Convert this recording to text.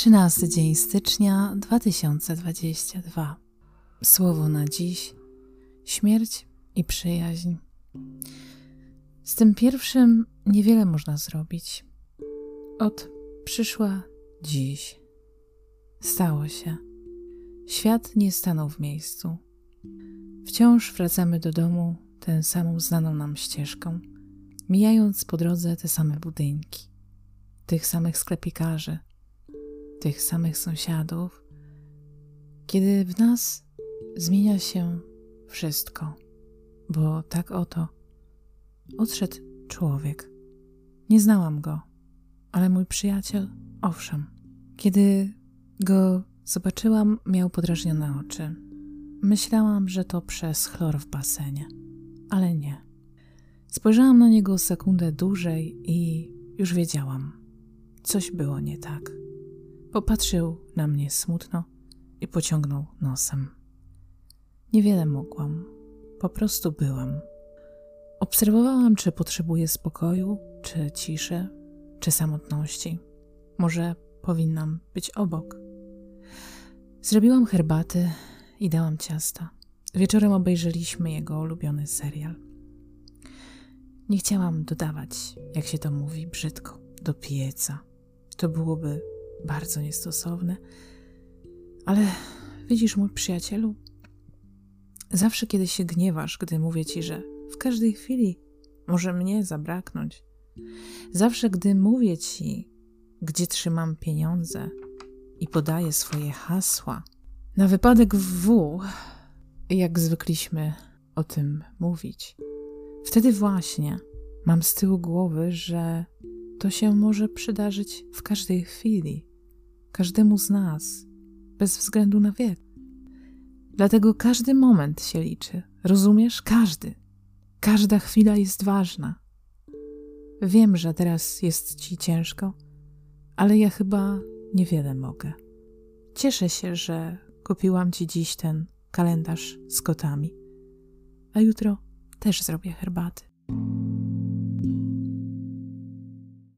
13 dzień stycznia 2022. Słowo na dziś: śmierć i przyjaźń. Z tym pierwszym niewiele można zrobić. Od przyszła dziś. Stało się. Świat nie stanął w miejscu. Wciąż wracamy do domu tę samą znaną nam ścieżką, mijając po drodze te same budynki, tych samych sklepikarzy tych samych sąsiadów, kiedy w nas zmienia się wszystko, bo tak oto odszedł człowiek. Nie znałam go, ale mój przyjaciel, owszem. Kiedy go zobaczyłam, miał podrażnione oczy. Myślałam, że to przez chlor w basenie, ale nie. Spojrzałam na niego sekundę dłużej i już wiedziałam, coś było nie tak. Popatrzył na mnie smutno i pociągnął nosem. Niewiele mogłam, po prostu byłam. Obserwowałam, czy potrzebuje spokoju, czy ciszy, czy samotności. Może powinnam być obok. Zrobiłam herbaty i dałam ciasta. Wieczorem obejrzeliśmy jego ulubiony serial. Nie chciałam dodawać, jak się to mówi, brzydko, do pieca. To byłoby bardzo niestosowne. Ale widzisz, mój przyjacielu, zawsze kiedy się gniewasz, gdy mówię ci, że w każdej chwili może mnie zabraknąć, zawsze gdy mówię ci, gdzie trzymam pieniądze i podaję swoje hasła, na wypadek W, jak zwykliśmy o tym mówić, wtedy właśnie mam z tyłu głowy, że to się może przydarzyć w każdej chwili każdemu z nas, bez względu na wiek. Dlatego każdy moment się liczy, rozumiesz? Każdy. Każda chwila jest ważna. Wiem, że teraz jest ci ciężko, ale ja chyba niewiele mogę. Cieszę się, że kupiłam ci dziś ten kalendarz z kotami, a jutro też zrobię herbaty.